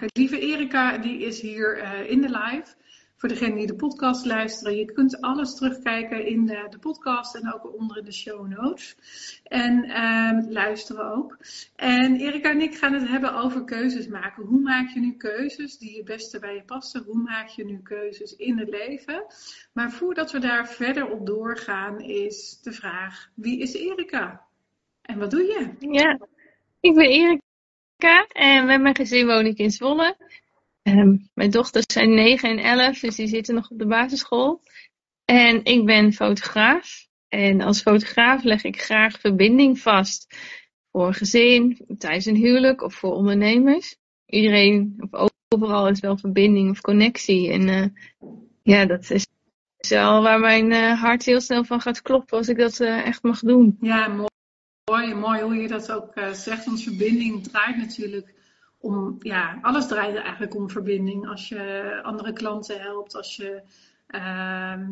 Lieve Erika, die is hier uh, in de live. Voor degenen die de podcast luisteren, je kunt alles terugkijken in de, de podcast en ook onder in de show notes. En uh, luisteren ook. En Erika en ik gaan het hebben over keuzes maken. Hoe maak je nu keuzes die het beste bij je passen? Hoe maak je nu keuzes in het leven? Maar voordat we daar verder op doorgaan, is de vraag: wie is Erika? En wat doe je? Ja, ik ben Erika en met mijn gezin woon ik in Zwolle. Um, mijn dochters zijn 9 en 11, dus die zitten nog op de basisschool. En ik ben fotograaf. En als fotograaf leg ik graag verbinding vast voor gezin, tijdens een huwelijk of voor ondernemers. Iedereen, of overal is wel verbinding of connectie. En uh, ja, dat is wel waar mijn uh, hart heel snel van gaat kloppen als ik dat uh, echt mag doen. Ja, mooi. Mooi, mooi hoe je dat ook zegt. Want verbinding draait natuurlijk om, ja, alles draait eigenlijk om verbinding. Als je andere klanten helpt, als je, uh,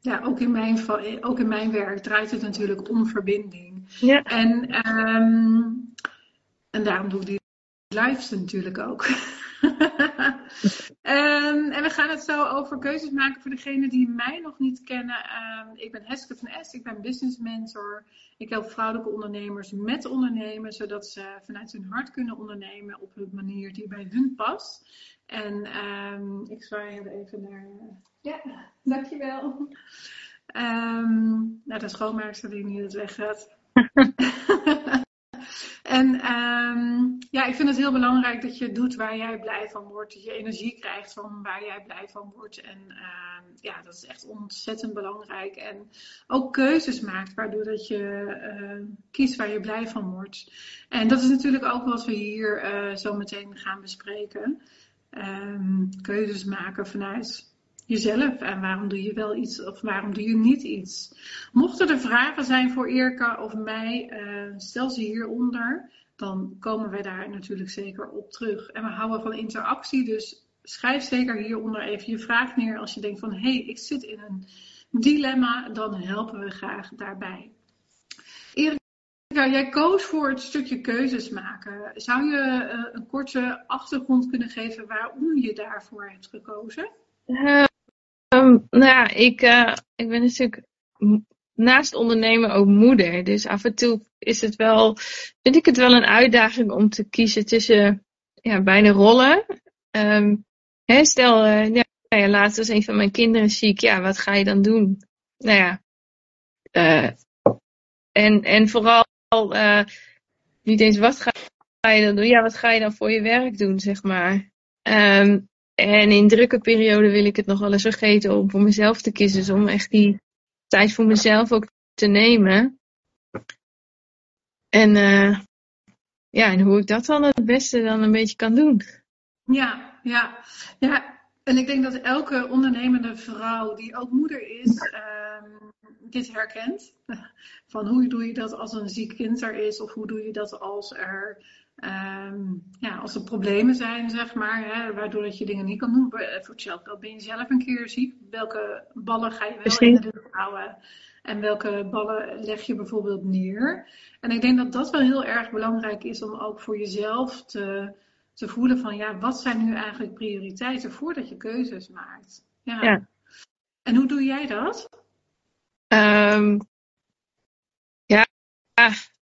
ja, ook in, mijn, ook in mijn werk draait het natuurlijk om verbinding. Ja. En, um, en daarom doe ik die lives natuurlijk ook. um, en we gaan het zo over keuzes maken voor degenen die mij nog niet kennen. Um, ik ben Heske van Es, ik ben business mentor. Ik help vrouwelijke ondernemers met ondernemen, zodat ze vanuit hun hart kunnen ondernemen op een manier die bij hun past. En um, ik zwaai even naar. Ja, dankjewel. Um, naar de schoonmaakster die nu het weggaat. En um, ja, ik vind het heel belangrijk dat je doet waar jij blij van wordt. Dat je energie krijgt van waar jij blij van wordt. En uh, ja, dat is echt ontzettend belangrijk. En ook keuzes maakt waardoor dat je uh, kiest waar je blij van wordt. En dat is natuurlijk ook wat we hier uh, zo meteen gaan bespreken. Keuzes maken vanuit jezelf en waarom doe je wel iets of waarom doe je niet iets. Mochten er vragen zijn voor Eerka of mij, uh, stel ze hieronder. Dan komen wij daar natuurlijk zeker op terug. En we houden van interactie, dus schrijf zeker hieronder even je vraag neer. Als je denkt van hé, hey, ik zit in een dilemma, dan helpen we graag daarbij. Erika, jij koos voor het stukje keuzes maken. Zou je uh, een korte achtergrond kunnen geven waarom je daarvoor hebt gekozen? Uh, Um, nou ja, ik, uh, ik ben natuurlijk naast ondernemen ook moeder. Dus af en toe is het wel, vind ik het wel een uitdaging om te kiezen tussen ja, bijna rollen. Um, hè, stel, uh, ja, laatst was een van mijn kinderen ziek. Ja, wat ga je dan doen? Nou ja. Uh, en, en vooral niet eens wat ga je dan doen. Ja, wat ga je dan voor je werk doen, zeg maar. Um, en in drukke perioden wil ik het nog wel eens vergeten om voor mezelf te kiezen. Dus om echt die tijd voor mezelf ook te nemen. En uh, ja, en hoe ik dat dan het beste dan een beetje kan doen. Ja, ja, ja. En ik denk dat elke ondernemende vrouw die ook moeder is, uh, dit herkent. Van hoe doe je dat als een ziek kind er is, of hoe doe je dat als er Um, ja, als er problemen zijn, zeg maar, hè, waardoor dat je dingen niet kan doen. Eh, voor hetzelfde ben je zelf een keer ziek. Welke ballen ga je wel Misschien. in de lucht houden? En welke ballen leg je bijvoorbeeld neer? En ik denk dat dat wel heel erg belangrijk is om ook voor jezelf te, te voelen van, ja, wat zijn nu eigenlijk prioriteiten voordat je keuzes maakt? Ja. ja. En hoe doe jij dat? Um, ja,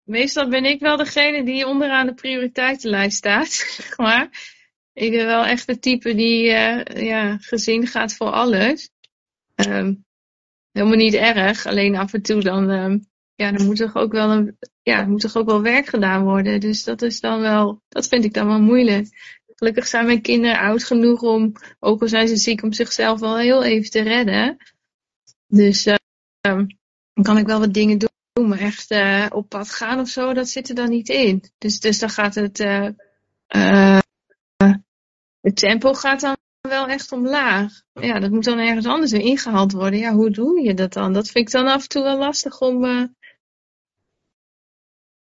meestal ben ik wel degene die onderaan de prioriteitenlijst staat, maar. Ik ben wel echt de type die uh, ja, gezin gaat voor alles. Um, helemaal niet erg, alleen af en toe dan, um, ja, dan moet toch ook wel een, ja, moet toch ook wel werk gedaan worden. Dus dat is dan wel, dat vind ik dan wel moeilijk. Gelukkig zijn mijn kinderen oud genoeg om, ook al zijn ze ziek, om zichzelf wel heel even te redden. Dus uh, dan kan ik wel wat dingen doen maar echt uh, op pad gaan of zo, dat zit er dan niet in. Dus, dus dan gaat het, uh, uh, het tempo gaat dan wel echt omlaag. Ja, dat moet dan ergens anders weer ingehaald worden. Ja, hoe doe je dat dan? Dat vind ik dan af en toe wel lastig om,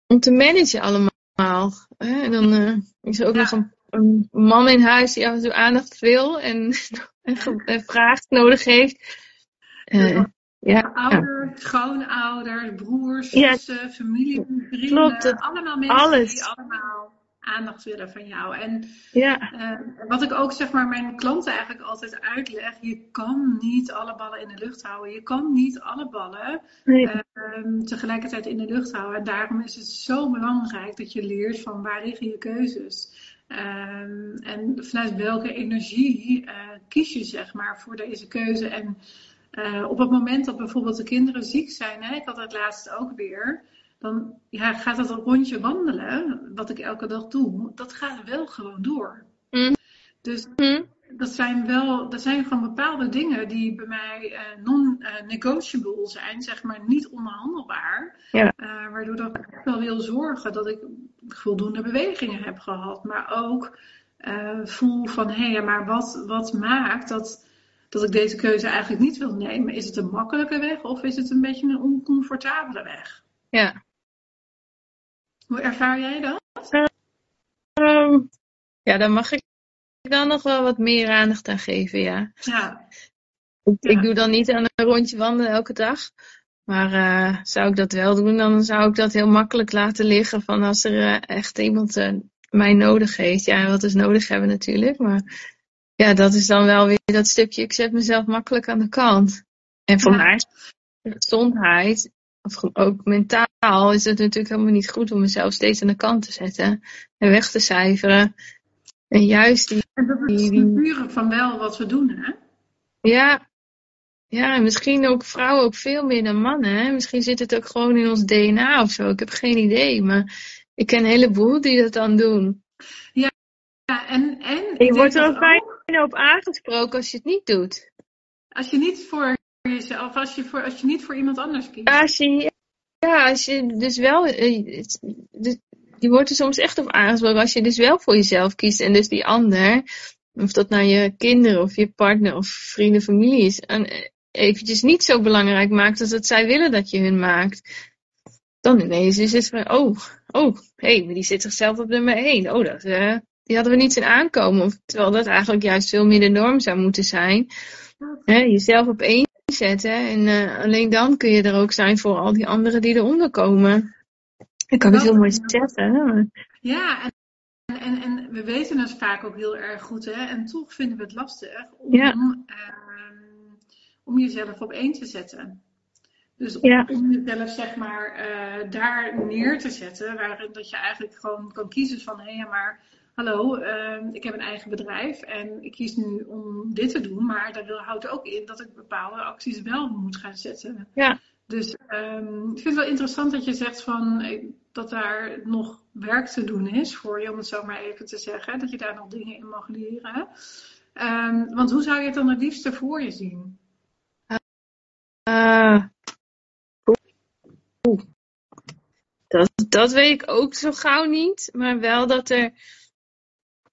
om te managen allemaal. En dan is er ook nog een, een, man in huis die af en toe aandacht wil en, en vraagt nodig heeft. Ja, ouders, schoonouders, broers, zussen, familie, vrienden. Klopt, allemaal mensen alles. die allemaal aandacht willen van jou. En Ja, eh, wat ik ook zeg maar mijn klanten eigenlijk altijd uitleg, je kan niet alle ballen in de lucht houden. Je kan niet alle ballen nee. ehm, tegelijkertijd in de lucht houden. En daarom is het zo belangrijk dat je leert van waar liggen je keuzes. Ehm, en vanuit welke energie eh, kies je zeg maar voor deze keuze. En eh, op het moment dat bijvoorbeeld de kinderen ziek zijn, hè, ik had het laatst ook weer, dan ja, gaat dat een rondje wandelen, wat ik elke dag doe, dat gaat wel gewoon door. Mhm. Dus Hm? dat zijn wel, dat zijn gewoon bepaalde dingen die bij mij eh, non-negotiable zijn, zeg maar niet onderhandelbaar. Ja. Eh, waardoor dat echt wel wil zorgen dat ik voldoende bewegingen heb gehad, maar ook voel van hé, maar wat, wat maakt dat, dat ik deze keuze eigenlijk niet wil nemen? Is het een makkelijke weg of is het een beetje een oncomfortabele weg? Ja. Hoe ervaar jij dat? Ehm, ja, daar mag ik dan nog wel wat meer aandacht aan geven, ja. Ja, Ik, Ja. ik doe dan niet aan een rondje wandelen elke dag. Maar eh, zou ik dat wel doen, dan zou ik dat heel makkelijk laten liggen. Van als er eh, echt iemand eh, mij nodig heeft. Ja, en wat is nodig hebben natuurlijk. Maar ja, dat is dan wel weer dat stukje. Ik zet mezelf makkelijk aan de kant. En voor Ja. mij gezondheid, of ook mentaal, is het natuurlijk helemaal niet goed om mezelf steeds aan de kant te zetten. En weg te cijferen. En juist die en dat is Die- die- puur van wel wat we doen, hè? Ja, ja, en misschien ook vrouwen ook veel meer dan mannen. Hè? Misschien zit het ook gewoon in ons DNA of zo. Ik heb geen idee, maar ik ken een heleboel die dat dan doen. Ja, en, en ik Je wordt er ook op aangesproken als je het niet doet. Als je niet voor jezelf, als je, voor, als je niet voor iemand anders kiest. Ja, als je, ja, als je dus wel, eh, je wordt er soms echt op aangesproken als je dus wel voor jezelf kiest en dus die ander, of dat nou je kinderen of je partner of vrienden, familie is, en eh, eventjes niet zo belangrijk maakt als dat zij willen dat je hun maakt. Dan ineens is het van, oh, oh, hé, hey, maar die zit zichzelf op nummer één. Oh, dat, eh, die hadden we niet zien aankomen. Terwijl dat eigenlijk juist veel meer de norm zou moeten zijn. Hè, jezelf op één zetten. En eh, alleen dan kun je er ook zijn voor al die anderen die eronder komen. Ik kan het heel mooi zeggen. maar- Ja, en, en, en we weten het vaak ook heel erg goed, hè? En toch vinden we het lastig om, Ja. ehm, om jezelf op één te zetten. Dus om, Ja. om jezelf zeg maar eh, daar neer te zetten, waarin dat je eigenlijk gewoon kan kiezen van hé, ja, maar hallo, ehm, ik heb een eigen bedrijf en ik kies nu om dit te doen, maar dat houdt ook in dat ik bepaalde acties wel moet gaan zetten. Ja. Dus ehm, ik vind het wel interessant dat je zegt van eh, dat daar nog werk te doen is voor je, om het zo maar even te zeggen, dat je daar nog dingen in mag leren. Ehm, want hoe zou je het dan het liefste voor je zien? Oeh. Dat, dat weet ik ook zo gauw niet. Maar wel dat er.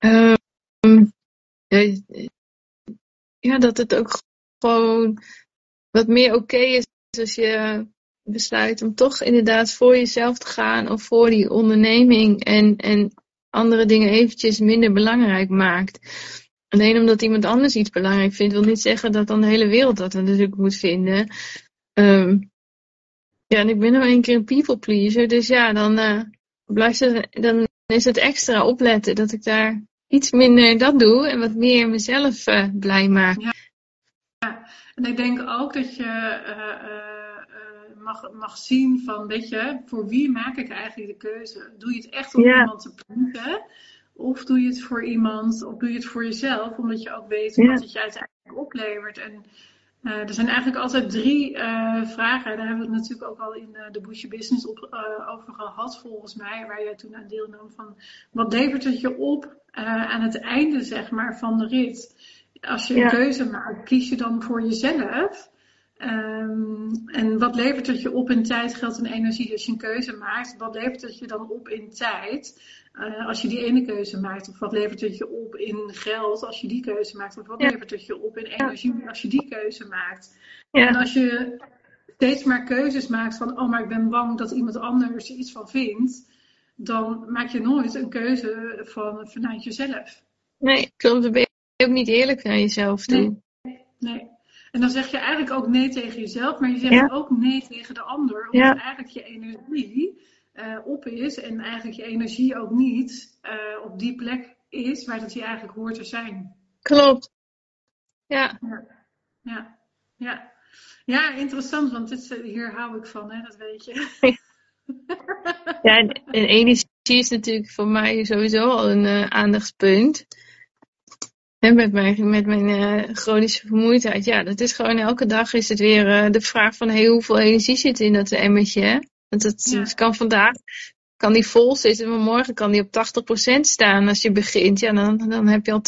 Ehm, eh, ja, dat het ook gewoon wat meer oké is als je besluit om toch inderdaad voor jezelf te gaan of voor die onderneming en, en andere dingen eventjes minder belangrijk maakt. Alleen omdat iemand anders iets belangrijk vindt, wil niet zeggen dat dan de hele wereld dat natuurlijk moet vinden. Ehm, ja, en ik ben nou een keer een people pleaser, dus ja, dan, eh, blijft het, dan is het extra opletten dat ik daar iets minder dat doe en wat meer mezelf eh, blij maak. En ik denk ook dat je eh, eh, mag, mag zien van, weet je, voor wie maak ik eigenlijk de keuze? Doe je het echt om Ja. iemand te pleasen? Of doe je het voor iemand, of doe je het voor jezelf, omdat je ook weet Ja. wat het je uiteindelijk oplevert? En eh, er zijn eigenlijk altijd drie eh, vragen. Daar hebben we het natuurlijk ook al in eh, de Bush Business op, over gehad, volgens mij, waar jij toen aan deelnam. Van, wat levert het je op aan het einde, zeg maar, van de rit? Als je een keuze maakt, kies je dan voor jezelf? Ehm, en wat levert het je op in tijd, geld en energie als je een keuze maakt? Wat levert het je dan op in tijd eh, als je die ene keuze maakt? Of wat levert het je op in geld als je die keuze maakt? Of wat Ja. levert het je op in energie als je die keuze maakt? En als je steeds maar keuzes maakt van, oh, maar ik ben bang dat iemand anders er iets van vindt, dan maak je nooit een keuze van, vanuit jezelf. nee, klopt. Dan ben je ook niet eerlijk naar jezelf toe. Nee. En dan zeg je eigenlijk ook nee tegen jezelf, maar je zegt Ja. ook nee tegen de ander. Omdat Ja. eigenlijk je energie uh, op is en eigenlijk je energie ook niet uh, op die plek is waar dat je eigenlijk hoort te zijn. Klopt. Ja. Ja, ja. ja. ja interessant, want dit, hier hou ik van, hè, dat weet je. ja, en, en, energie is natuurlijk voor mij sowieso al een uh, aandachtspunt. En met mijn, met mijn uh, chronische vermoeidheid, ja, dat is gewoon elke dag is het weer uh, de vraag van hey, hoeveel energie zit in dat emmertje. Want het ja. kan vandaag, kan die vol zitten, maar morgen kan die op 80% staan als je begint. Ja, dan, dan heb je al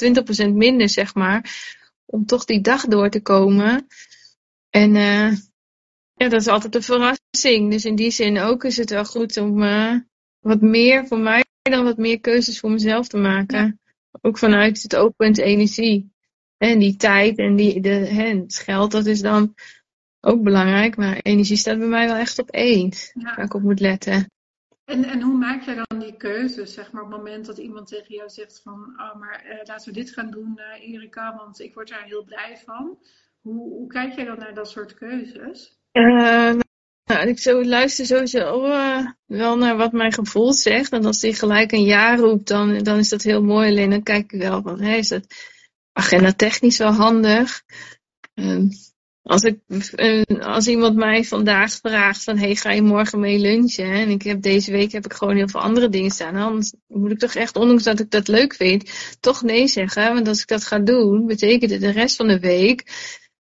20% minder, zeg maar, om toch die dag door te komen. En uh, ja, dat is altijd een verrassing. Dus in die zin ook is het wel goed om wat meer, voor mij dan wat meer keuzes voor mezelf te maken. Ja. Ook vanuit het oogpunt energie. En die tijd en die, de, hè, het geld, dat is dan ook belangrijk. Maar energie staat bij mij wel echt op één. Ja. Waar ik op moet letten. En, en hoe maak jij dan die keuzes, zeg maar, op het moment dat iemand tegen jou zegt van, oh, maar uh, laten we dit gaan doen, uh, Erika, want ik word daar heel blij van. Hoe, hoe kijk jij dan naar dat soort keuzes? Uh, ik zo, luister sowieso uh, wel naar wat mijn gevoel zegt. En als die gelijk een ja roept, dan, dan is dat heel mooi. Alleen dan kijk ik wel van, hé, is dat agenda technisch wel handig? Uh, als, ik, als iemand mij vandaag vraagt van, hey, ga je morgen mee lunchen? En ik heb deze week heb ik gewoon heel veel andere dingen staan. Dan moet ik toch echt, ondanks dat ik dat leuk vind, toch nee zeggen. Want als ik dat ga doen, betekent het de rest van de week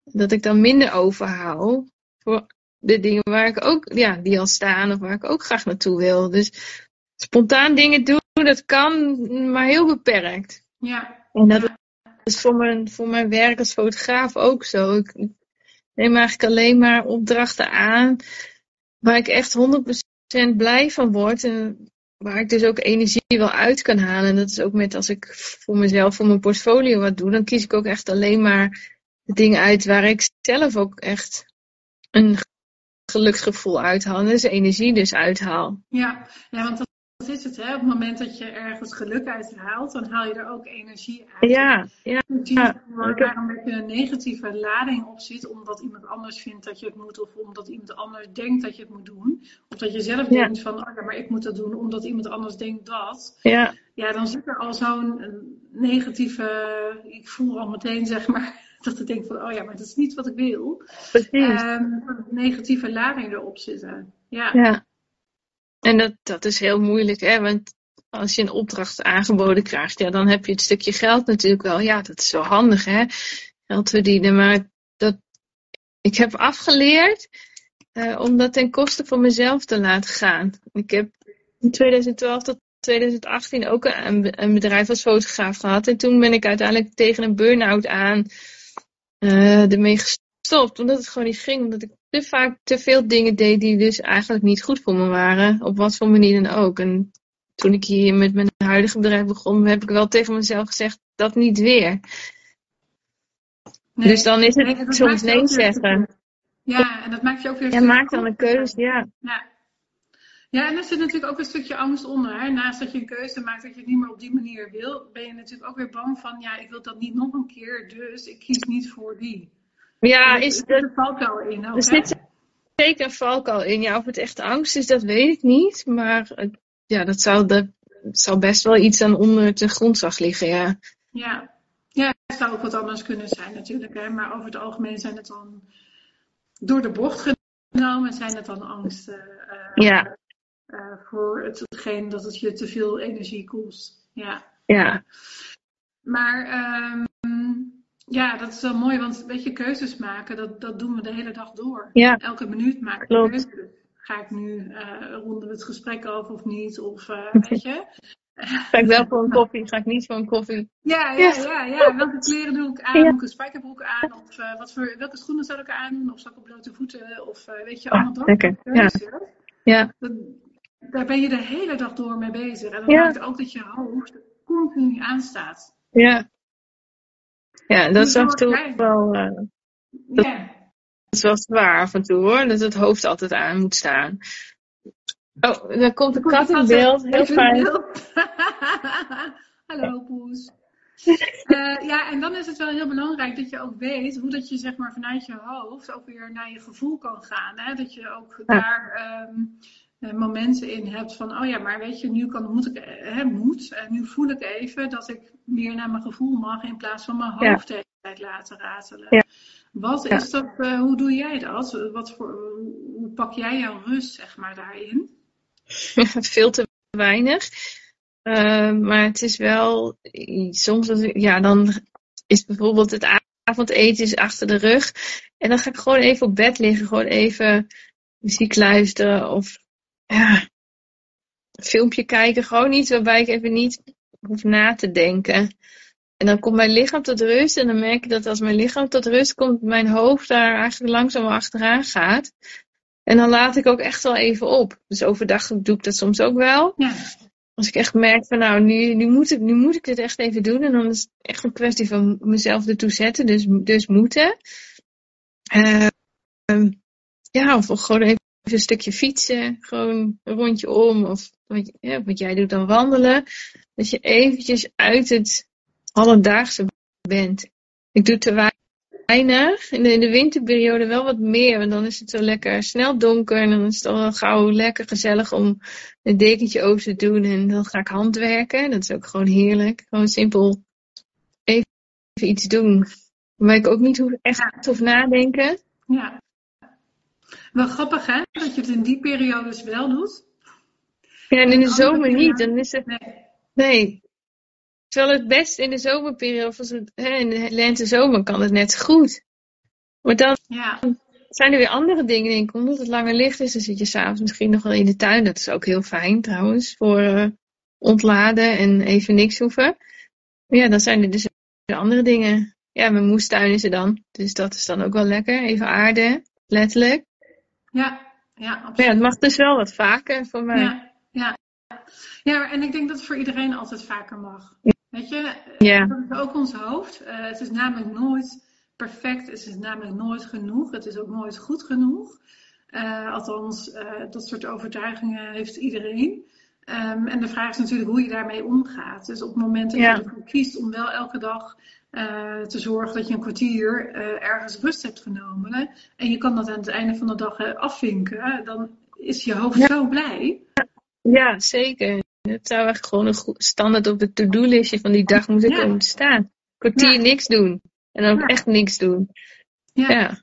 dat ik dan minder overhoud voor de dingen waar ik ook, ja, die al staan of waar ik ook graag naartoe wil. Dus spontaan dingen doen, dat kan, maar heel beperkt. Ja. En dat is voor mijn, voor mijn werk als fotograaf ook zo. Ik neem eigenlijk alleen maar opdrachten aan waar ik echt 100% blij van word. En waar ik dus ook energie wel uit kan halen. En dat is ook met als ik voor mezelf, voor mijn portfolio wat doe, dan kies ik ook echt alleen maar de dingen uit waar ik zelf ook echt een geluksgevoel uithaal. En dus energie dus uithaal. Ja, ja want dat is het. Hè? Op het moment dat je ergens geluk uithaalt, dan haal je er ook energie uit. Ja, ja. ja. Waarom er een negatieve lading op zit, omdat iemand anders vindt dat je het moet, of omdat iemand anders denkt dat je het moet doen. Of dat je zelf ja. denkt van, oh ja, maar ik moet dat doen omdat iemand anders denkt dat. Ja. Ja, dan zit er al zo'n negatieve, ik voel al meteen zeg maar, dat ik denk van, oh ja, maar dat is niet wat ik wil. Precies. Um, negatieve lading erop zitten. Ja. ja. En dat, dat is heel moeilijk, hè? Want als je een opdracht aangeboden krijgt, ja, dan heb je het stukje geld natuurlijk wel. Ja, dat is wel handig, hè? Geld verdienen. Maar dat, ik heb afgeleerd uh, om dat ten koste van mezelf te laten gaan. Ik heb in 2012 tot 2018 ook een, een bedrijf als fotograaf gehad. En toen ben ik uiteindelijk tegen een burn-out aan uh, ermee gestopt. Omdat het gewoon niet ging. Omdat ik te vaak te veel dingen deed die dus eigenlijk niet goed voor me waren. Op wat voor manier dan ook. En toen ik hier met mijn huidige bedrijf begon, heb ik wel tegen mezelf gezegd, dat niet weer. Nee, dus dan is het nee, soms nee zeggen. Ja, en dat maakt je ook weer... Ja, maak dan een keuze, ja. ja. Ja, en er zit natuurlijk ook een stukje angst onder. Hè? Naast dat je een keuze maakt dat je het niet meer op die manier wil, ben je natuurlijk ook weer bang van, ja, ik wil dat niet nog een keer, dus ik kies niet voor die. Ja, is er een valkuil in ook, Er zit zeker een valkuil in. Ja, of het echt angst is, dat weet ik niet. Maar ja, dat zou, dat zou best wel iets aan onder de grondslag liggen, ja. Ja. ja, het zou ook wat anders kunnen zijn natuurlijk. Hè? Maar over het algemeen zijn het dan door de bocht genomen, zijn het dan angsten. Uh, ja. Uh, voor hetgeen dat het je te veel energie kost. Ja. Ja. Maar um, ja, dat is wel mooi, want weet je, keuzes maken, dat, dat doen we de hele dag door. Ja. Elke minuut maken we keuzes. Ga ik nu, uh, ronden we het gesprek af of niet? Of uh, weet je. Ga ik wel voor een koffie, ga ik niet voor een koffie. Ja, ja, ja. ja. Welke kleren doe ik aan? Doe ik een spijkerbroek aan? Of uh, wat voor, welke schoenen zou ik aan? Of zal ik op blote voeten? Of weet je, allemaal ah, dat. Lekker. Ja. ja. Dat, daar ben je de hele dag door mee bezig. En dat Ja. maakt ook dat je hoofd continu aanstaat. Ja. Ja, dat is af en toe wel, eh, Dat- Ja. dat is wel zwaar af en toe hoor, dat het hoofd altijd aan moet staan. Oh, daar komt de kat in beeld, heel fijn. Hallo Poes. Eh, ja, en dan is het wel heel belangrijk dat je ook weet hoe dat je zeg maar vanuit je hoofd ook weer naar je gevoel kan gaan. Hè? Dat je ook daar ehm, momenten in hebt van, oh ja, maar weet je, nu kan, moet ik, hè, moet, en nu voel ik even dat ik meer naar mijn gevoel mag in plaats van mijn hoofd de tijd laten ratelen. Ja. Wat is dat, hoe doe jij dat? Wat voor, hoe pak jij jouw rust, zeg maar, daarin? Veel te weinig. maar het is wel, soms, ja, dan is bijvoorbeeld het avondeten is achter de rug. En dan ga ik gewoon even op bed liggen, gewoon even muziek luisteren of ja, een filmpje kijken. Gewoon iets waarbij ik even niet hoef na te denken. En dan komt mijn lichaam tot rust. En dan merk ik dat als mijn lichaam tot rust komt, mijn hoofd daar eigenlijk langzaam achteraan gaat. En dan laat ik ook echt wel even op. Dus overdag doe ik dat soms ook wel. Ja. Als ik echt merk van nou, nu, nu, moet ik, nu moet ik dit echt even doen. En dan is het echt een kwestie van mezelf ertoe zetten. Dus, dus moeten. Uh, ja, of gewoon even een stukje fietsen. Gewoon een rondje om. Of wat, wat jij doet dan wandelen. Dat je eventjes uit het alledaagse bent. Ik doe te weinig. In de, in de winterperiode wel wat meer. Want dan is het zo lekker snel donker. En dan is het al wel gauw lekker gezellig om een dekentje over te doen. En dan ga ik handwerken. Dat is ook gewoon heerlijk. Gewoon simpel even, iets doen. Waar ik ook niet hoef, echt hoef nadenken. Ja. Wel grappig hè, dat je het in die periodes wel doet. Ja, en in de zomer niet. Dan is het... Nee. nee. Terwijl het best in de zomerperiode, of het, hè, in de lente-zomer kan het net goed. Maar dan ja. zijn er weer andere dingen, denk ik. Omdat het langer licht is, dan zit je s'avonds misschien nog wel in de tuin. Dat is ook heel fijn trouwens, voor uh, ontladen en even niks hoeven. Maar ja, dan zijn er dus andere dingen. Ja, mijn moestuin is er dan. Dus dat is dan ook wel lekker. Even aarde, letterlijk. Ja, ja, absoluut. Ja, het mag dus wel wat vaker voor mij. Ja, ja. ja en ik denk dat het voor iedereen altijd vaker mag. Weet je, ja. dat is ook ons hoofd. Uh, het is namelijk nooit perfect, het is namelijk nooit genoeg. Het is ook nooit goed genoeg. Uh, althans, uh, dat soort overtuigingen heeft iedereen. Um, en de vraag is natuurlijk hoe je daarmee omgaat. Dus op het moment dat ja. je ervoor kiest om wel elke dag uh, te zorgen dat je een kwartier ergens rust hebt genomen. En je kan dat aan het einde van de dag afvinken. Dan is je hoofd ja. zo blij. Ja, zeker. Het zou echt gewoon een standaard op de to-do-listje van die dag moeten ja. komen te staan. Kwartier ja. niks doen. En ook echt niks doen. Ja. ja.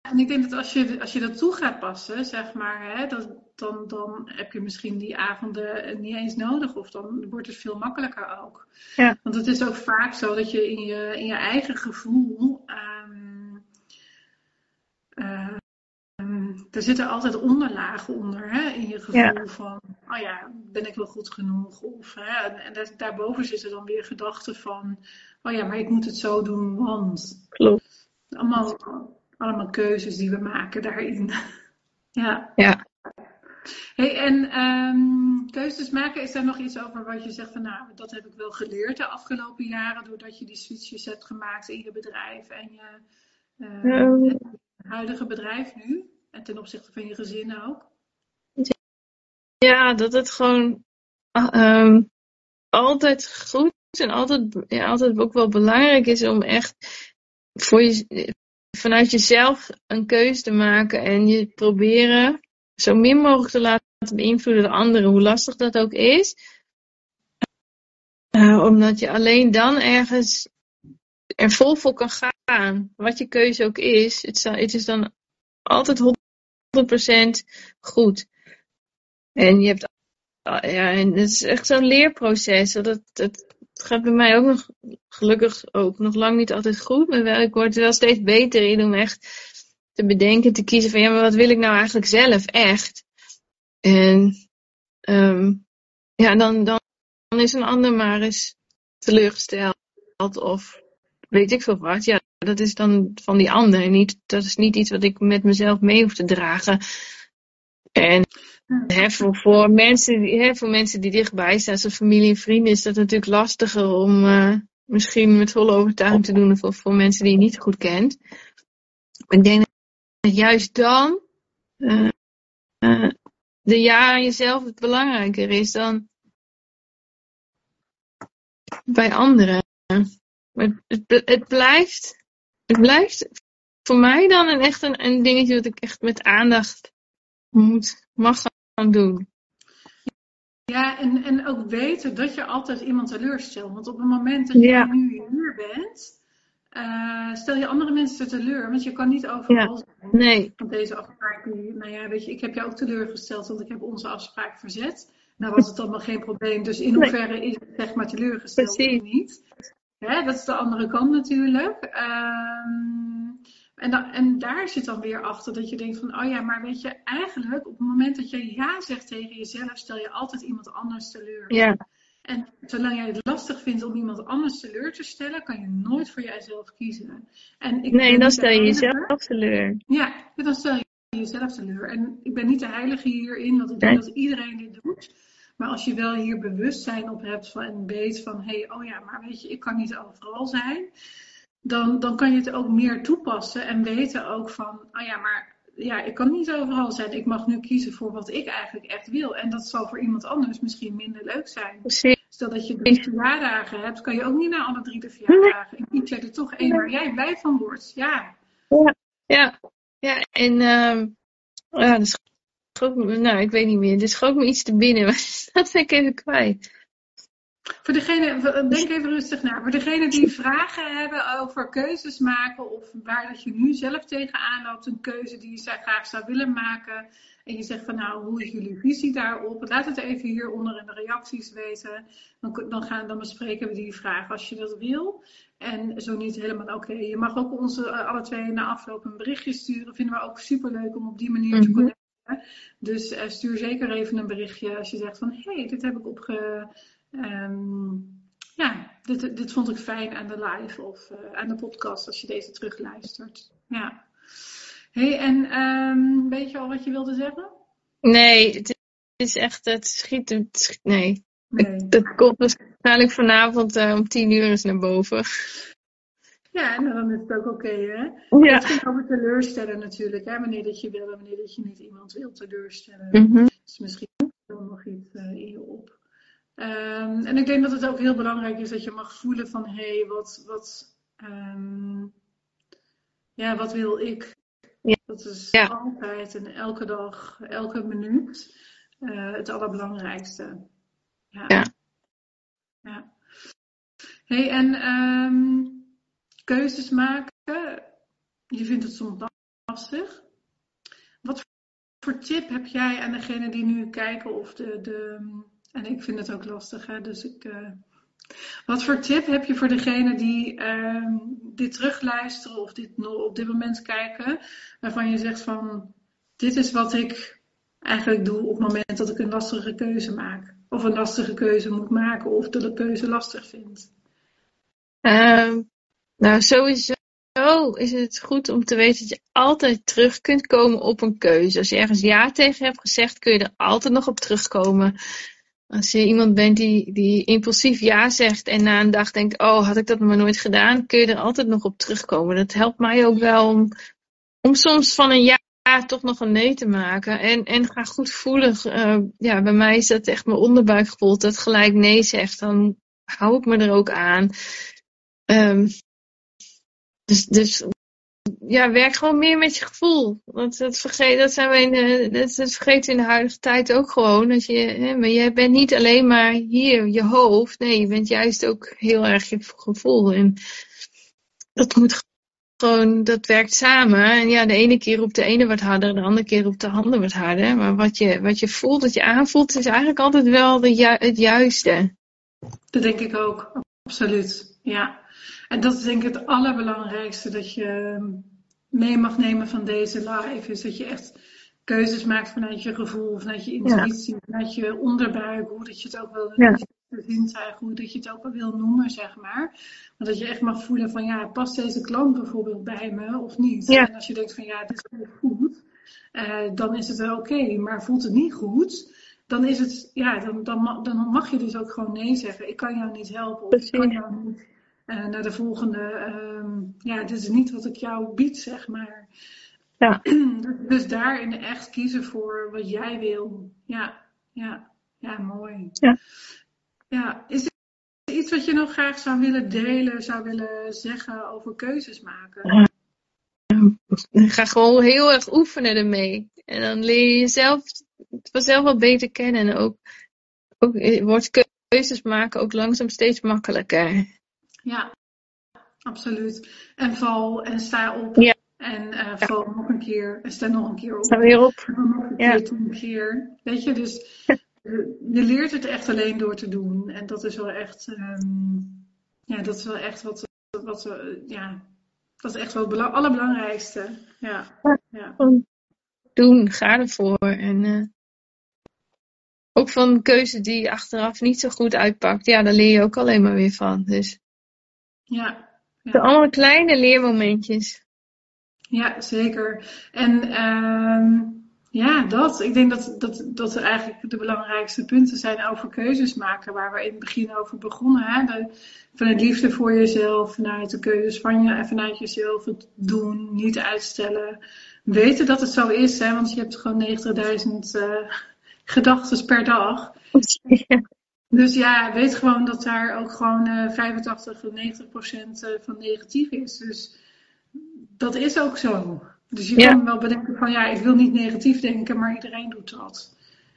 En ik denk dat als je, als je dat toe gaat passen, zeg maar, hè, dat, dan, dan heb je misschien die avonden niet eens nodig. Of dan wordt het veel makkelijker ook. Ja. Want het is ook vaak zo dat je in je, in je eigen gevoel. Um, uh, er zitten altijd onderlagen onder hè, in je gevoel ja. van, oh ja, ben ik wel goed genoeg? Of, hè, en daar, daarboven zitten dan weer gedachten van, oh ja, maar ik moet het zo doen, want. Klopt. Allemaal, allemaal keuzes die we maken daarin. ja. Ja. Hey, en um, keuzes maken, is daar nog iets over wat je zegt van, nou, dat heb ik wel geleerd de afgelopen jaren, doordat je die switches hebt gemaakt in je bedrijf en je uh, um. huidige bedrijf nu? En ten opzichte van je gezin ook? Ja, dat het gewoon um, altijd goed en altijd, ja, altijd ook wel belangrijk is om echt voor je, vanuit jezelf een keuze te maken en je proberen zo min mogelijk te laten beïnvloeden door anderen, hoe lastig dat ook is. Uh, omdat je alleen dan ergens er vol voor kan gaan, wat je keuze ook is. Het, is dan altijd 100% goed. En je hebt, ja, en het is echt zo'n leerproces. Dat, dat, gaat bij mij ook nog, gelukkig ook nog lang niet altijd goed. Maar wel, ik word er wel steeds beter in om echt te bedenken, te kiezen van ja, maar wat wil ik nou eigenlijk zelf echt? En um, ja, dan, dan, dan is een ander maar eens teleurgesteld of weet ik veel wat. Ja, dat is dan van die ander. Niet, dat is niet iets wat ik met mezelf mee hoef te dragen. En hè, voor, voor, mensen, hè, voor mensen die dichtbij staan, zoals familie en vrienden, is dat natuurlijk lastiger om uh, misschien met volle overtuiging te doen. Of voor mensen die je niet goed kent. Ik denk juist dan uh, uh, de ja aan jezelf het belangrijker is dan bij anderen. Maar het, het, blijft, het blijft voor mij dan een echt een, een dingetje dat ik echt met aandacht moet, mag doen. Ja, en, en ook weten dat je altijd iemand teleurstelt. Want op het moment dat je Ja. nu hier bent, eh, stel je andere mensen teleur. Want je kan niet overal zijn. Nee, Want deze afspraak, nou ja, weet je, ik heb jou ook teleurgesteld, want ik heb onze afspraak verzet. Nou was het allemaal geen probleem. Dus in Nee. hoeverre is het zeg maar teleurgesteld Precies. of niet? Hè, dat is de andere kant natuurlijk. Ehm, en, dan, en daar zit dan weer achter dat je denkt van, oh ja, maar weet je, eigenlijk op het moment dat je ja zegt tegen jezelf, stel je altijd iemand anders teleur. ja, En zolang jij het lastig vindt om iemand anders teleur te stellen, kan je nooit voor jijzelf kiezen. En ik nee, dan stel je jezelf teleur. Ja, dan stel je jezelf teleur. En ik ben niet de heilige hierin, want ik denk Nee. dat iedereen dit doet. Maar als je wel hier bewustzijn op hebt van, en weet van, hé, hey, oh ja, maar weet je, ik kan niet overal zijn. Dan, dan kan je het ook meer toepassen en weten ook van, oh ja, maar ja, ik kan niet overal zijn. Ik mag nu kiezen voor wat ik eigenlijk echt wil. En dat zal voor iemand anders misschien minder leuk zijn. Precies. Stel dat je drie verjaardagen hebt, kan je ook niet naar alle drie de verjaardagen. En kies jij er toch één waar jij blij van wordt. Ja, Ja, ja en ehm ja, schoot me, nou, ik weet niet meer. Er schoot me iets te binnen, maar dat ben ik even kwijt. Voor degene, denk even rustig na. Voor degene die vragen hebben over keuzes maken of waar dat je nu zelf tegenaan loopt, een keuze die je graag zou willen maken. En je zegt van nou, hoe is jullie visie daarop? Laat het even hieronder in de reacties weten. Dan, dan, gaan, dan bespreken we die vraag als je dat wil. En zo niet helemaal oké. Je mag ook ons eh, alle twee na afloop een berichtje sturen. Vinden we ook super leuk om op die manier te Mhm. connecten. Dus eh, stuur zeker even een berichtje als je zegt van hé, hey, dit heb ik opge Ehm, ja, dit, dit vond ik fijn aan de live of eh, aan de podcast als je deze terugluistert. Ja. hey, en ehm, weet je al wat je wilde zeggen? Nee, het is echt, het schiet, het schiet- nee. Nee. Dat komt waarschijnlijk vanavond eh, om tien uur eens naar boven. Ja, en dan is het ook oké, hè? Ja. Het ging over teleurstellen natuurlijk, hè? Wanneer dat je wil en wanneer dat je niet iemand wil teleurstellen. Mhm. Dus misschien komt er nog iets eh, in je op. Ehm, en ik denk dat het ook heel belangrijk is dat je mag voelen van hé, hey, wat, wat, ehm, ja, wat wil ik? Ja. Dat is Ja. altijd en elke dag, elke minuut eh, het allerbelangrijkste. Ja. Ja. ja. hey, en ehm, keuzes maken, je vindt het soms lastig. Wat voor tip heb jij aan degene die nu kijken of de, de en ik vind het ook lastig, hè, dus ik. eh, wat voor tip heb je voor degene die ehm, dit terugluisteren of dit op dit moment kijken, waarvan je zegt van, dit is wat ik eigenlijk doe op het moment dat ik een lastige keuze maak. Of een lastige keuze moet maken, of dat ik keuze lastig vind. Ehm, nou, sowieso is het goed om te weten dat je altijd terug kunt komen op een keuze. Als je ergens ja tegen hebt gezegd, kun je er altijd nog op terugkomen. Als je iemand bent die, die impulsief ja zegt en na een dag denkt, oh, had ik dat maar nooit gedaan, kun je er altijd nog op terugkomen. Dat helpt mij ook wel om, om soms van een ja toch nog een nee te maken. En, en ga goed voelen. Eh, ja, bij mij is dat echt mijn onderbuikgevoel dat gelijk nee zegt. Dan hou ik me er ook aan. Ehm, dus, dus ja, werk gewoon meer met je gevoel. Want dat, vergeet, dat, zijn we in de, dat, dat vergeten in de huidige tijd ook gewoon. Dat je, hè, maar je bent niet alleen maar hier, je hoofd. Nee, je bent juist ook heel erg je gevoel. En dat moet gewoon, dat werkt samen. En ja, de ene keer roept de ene wat harder, de andere keer roept de ander wat harder. Maar wat je, wat je voelt, wat je aanvoelt, is eigenlijk altijd wel de, het juiste. Dat denk ik ook, absoluut. Ja. En dat is denk ik het allerbelangrijkste dat je mee mag nemen van deze live. Is dat je echt keuzes maakt vanuit je gevoel, vanuit je intuïtie, vanuit je onderbuik, hoe dat je het ook wil Ja. zintuig, hoe dat je het ook wel wil noemen, zeg maar. Maar dat je echt mag voelen van ja, past deze klant bijvoorbeeld bij me of niet? Ja. En als je denkt van ja, dit is goed, eh, dan is het wel oké. Maar voelt het niet goed, dan is het, ja, dan, dan, dan mag je dus ook gewoon nee zeggen. Ik kan jou niet helpen. Of ik kan jou niet eh, naar de volgende. ehm, ja, dit is niet wat ik jou bied, zeg maar. Ja. Dus, dus daarin echt kiezen voor wat jij wil. Ja, ja, ja, mooi. Ja. Ja, is er iets wat je nog graag zou willen delen, zou willen zeggen over keuzes maken? Ga gewoon heel erg oefenen ermee. En dan leer je jezelf vanzelf wel beter kennen. En ook, ook eh, wordt keuzes maken ook langzaam steeds makkelijker. Ja, absoluut. En val en sta op. Ja. En uh, val nog een keer en sta nog een keer op. Sta weer op. En dan nog een Ja. keer, een keer. Weet je, dus je leert het echt alleen door te doen. En dat is wel echt, ehm, ja, dat is wel echt wat, wat we, ja, dat is echt wel het bela- allerbelangrijkste. Ja, ja. Doen, ga ervoor. En eh, ook van keuze die achteraf niet zo goed uitpakt, ja, daar leer je ook alleen maar weer van. Dus ja. zijn allemaal kleine leermomentjes. Ja, zeker. En ehm, ja, dat. Ik denk dat, dat, dat er eigenlijk de belangrijkste punten zijn over keuzes maken, waar we in het begin over begonnen. Hè? De, vanuit liefde voor jezelf, vanuit de keuzes van je en vanuit jezelf het doen, niet uitstellen. Weten dat het zo is, hè? want je hebt gewoon 90.000 eh gedachten per dag. Dus ja, weet gewoon dat daar ook gewoon eh 85 tot 90 procent eh, van negatief is. Dus dat is ook zo. Dus je Ja. kan wel bedenken van ja, ik wil niet negatief denken, maar iedereen doet dat.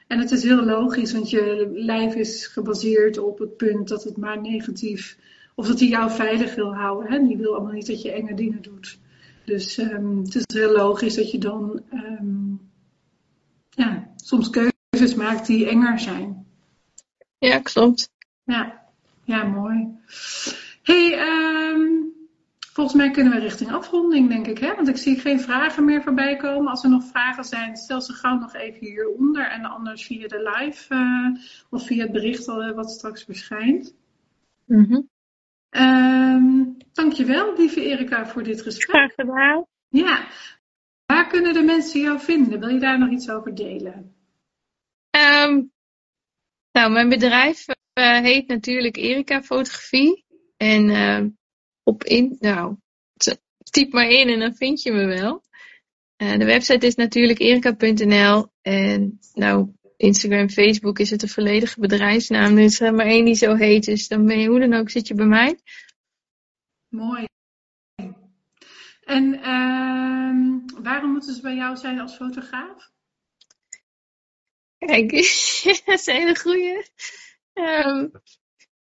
En het is heel logisch, want je lijf is gebaseerd op het punt dat het maar negatief, of dat hij jou veilig wil houden. Hè? Die wil allemaal niet dat je enge dingen doet. Dus ehm, het is heel logisch dat je dan ehm, ja, soms keuzes maakt die enger zijn. Ja, klopt. Ja, ja mooi. hey, ehm, volgens mij kunnen we richting afronding, denk ik. Hè? Want ik zie geen vragen meer voorbij komen. Als er nog vragen zijn, stel ze gauw nog even hieronder. En anders via de live eh, of via het bericht eh, wat straks verschijnt. Mhm. Ehm dankjewel, lieve Erika, voor dit gesprek. Graag gedaan. Ja, waar kunnen de mensen jou vinden? Wil je daar nog iets over delen? Ehm, nou, mijn bedrijf eh, heet natuurlijk Erika Fotografie. En ehm, op in, nou, typ maar in en dan vind je me wel. Eh, de website is natuurlijk erika.nl. En nou, Instagram, Facebook is het een volledige bedrijfsnaam. Er is maar één die zo heet. Dus dan ben je hoe dan ook, zit je bij mij. Mooi. En ehm, waarom moeten ze bij jou zijn als fotograaf? Kijk, dat is een hele goeie. Ehm,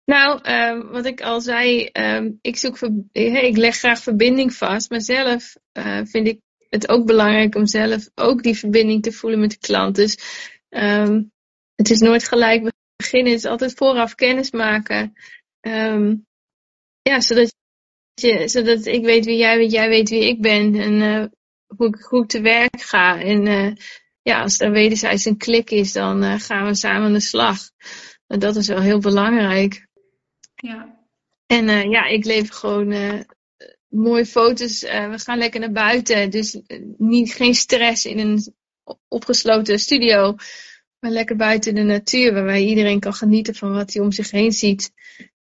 nou, ehm, wat ik al zei, ehm, ik, zoek ik leg graag verbinding vast, maar zelf eh, vind ik het ook belangrijk om zelf ook die verbinding te voelen met de klant. Dus het is nooit gelijk beginnen, het is altijd vooraf kennis maken. Ja, zodat, je, zodat ik weet wie jij bent, jij weet wie ik ben en eh, hoe, ik, ik te werk ga. En eh, ja, als er wederzijds een klik is, dan eh, gaan we samen aan de slag. En dat is wel heel belangrijk. Ja, En eh, ja, ik lever gewoon eh, mooie foto's. We gaan lekker naar buiten. Dus niet, geen stress in een opgesloten studio. Maar lekker buiten in de natuur, waarbij iedereen kan genieten van wat hij om zich heen ziet,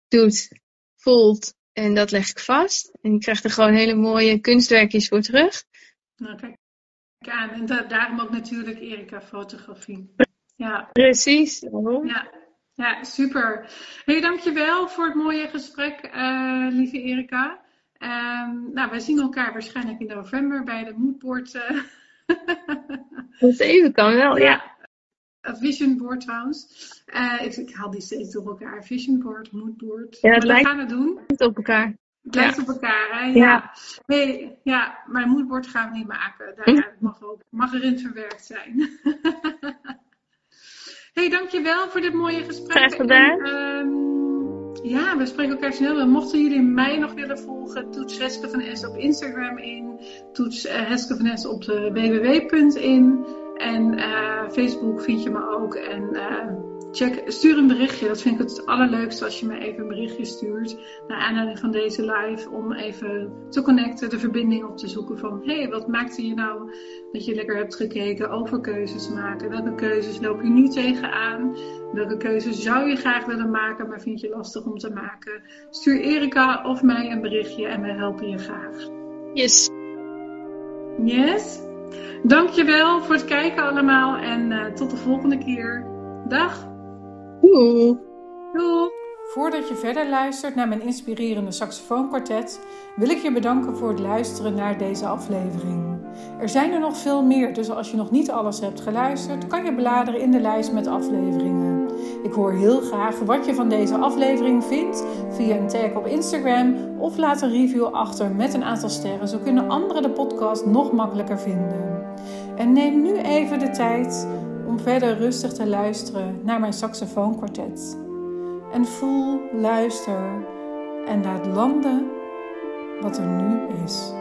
doet, voelt. En dat leg ik vast. En je krijgt er gewoon hele mooie kunstwerkjes voor terug. nou kijk aan. En da- daarom ook natuurlijk Erika Fotografie. Ja, Precies. daarom. ja, ja, super. Hey, dankjewel voor het mooie gesprek, eh, lieve Erika. Ehm, nou, wij zien elkaar waarschijnlijk in november bij de Moodboard. Dat even kan wel, ja. Het Vision Board trouwens. Eh, ik, ik haal die steeds door elkaar. Vision Board, Moodboard. Ja, het maar we lijkt- gaan het doen. op elkaar. Het lijkt op elkaar, hè? Ja. Ja. Nee, ja, mijn moodboard gaan we niet maken. Daar ja, het mag, ook, mag erin verwerkt zijn. hey, dankjewel voor dit mooie gesprek. Graag gedaan. En, ehm, ja, we spreken elkaar snel. En mochten jullie mij nog willen volgen, toets Heske van S op Instagram in. Toets eh, Heske van S op de www.in. En eh, Facebook vind je me ook. En eh, check, stuur een berichtje. Dat vind ik het allerleukste als je me even een berichtje stuurt. Naar aanleiding van deze live. Om even te connecten, de verbinding op te zoeken van... Hé, hey, wat maakte je nou dat je lekker hebt gekeken over keuzes maken? Welke keuzes loop je nu tegenaan? Welke keuzes zou je graag willen maken, maar vind je lastig om te maken? Stuur Erika of mij een berichtje en wij helpen je graag. Yes. Yes? Dankjewel voor het kijken allemaal en eh, tot de volgende keer. Dag! Doei. Voordat je verder luistert naar mijn inspirerende saxofoonkwartet, wil ik je bedanken voor het luisteren naar deze aflevering. Er zijn er nog veel meer, dus als je nog niet alles hebt geluisterd, kan je bladeren in de lijst met afleveringen. Ik hoor heel graag wat je van deze aflevering vindt via een tag op Instagram of laat een review achter met een aantal sterren. Zo kunnen anderen de podcast nog makkelijker vinden. En neem nu even de tijd om verder rustig te luisteren naar mijn saxofoonkwartet. En voel, luister en laat landen wat er nu is.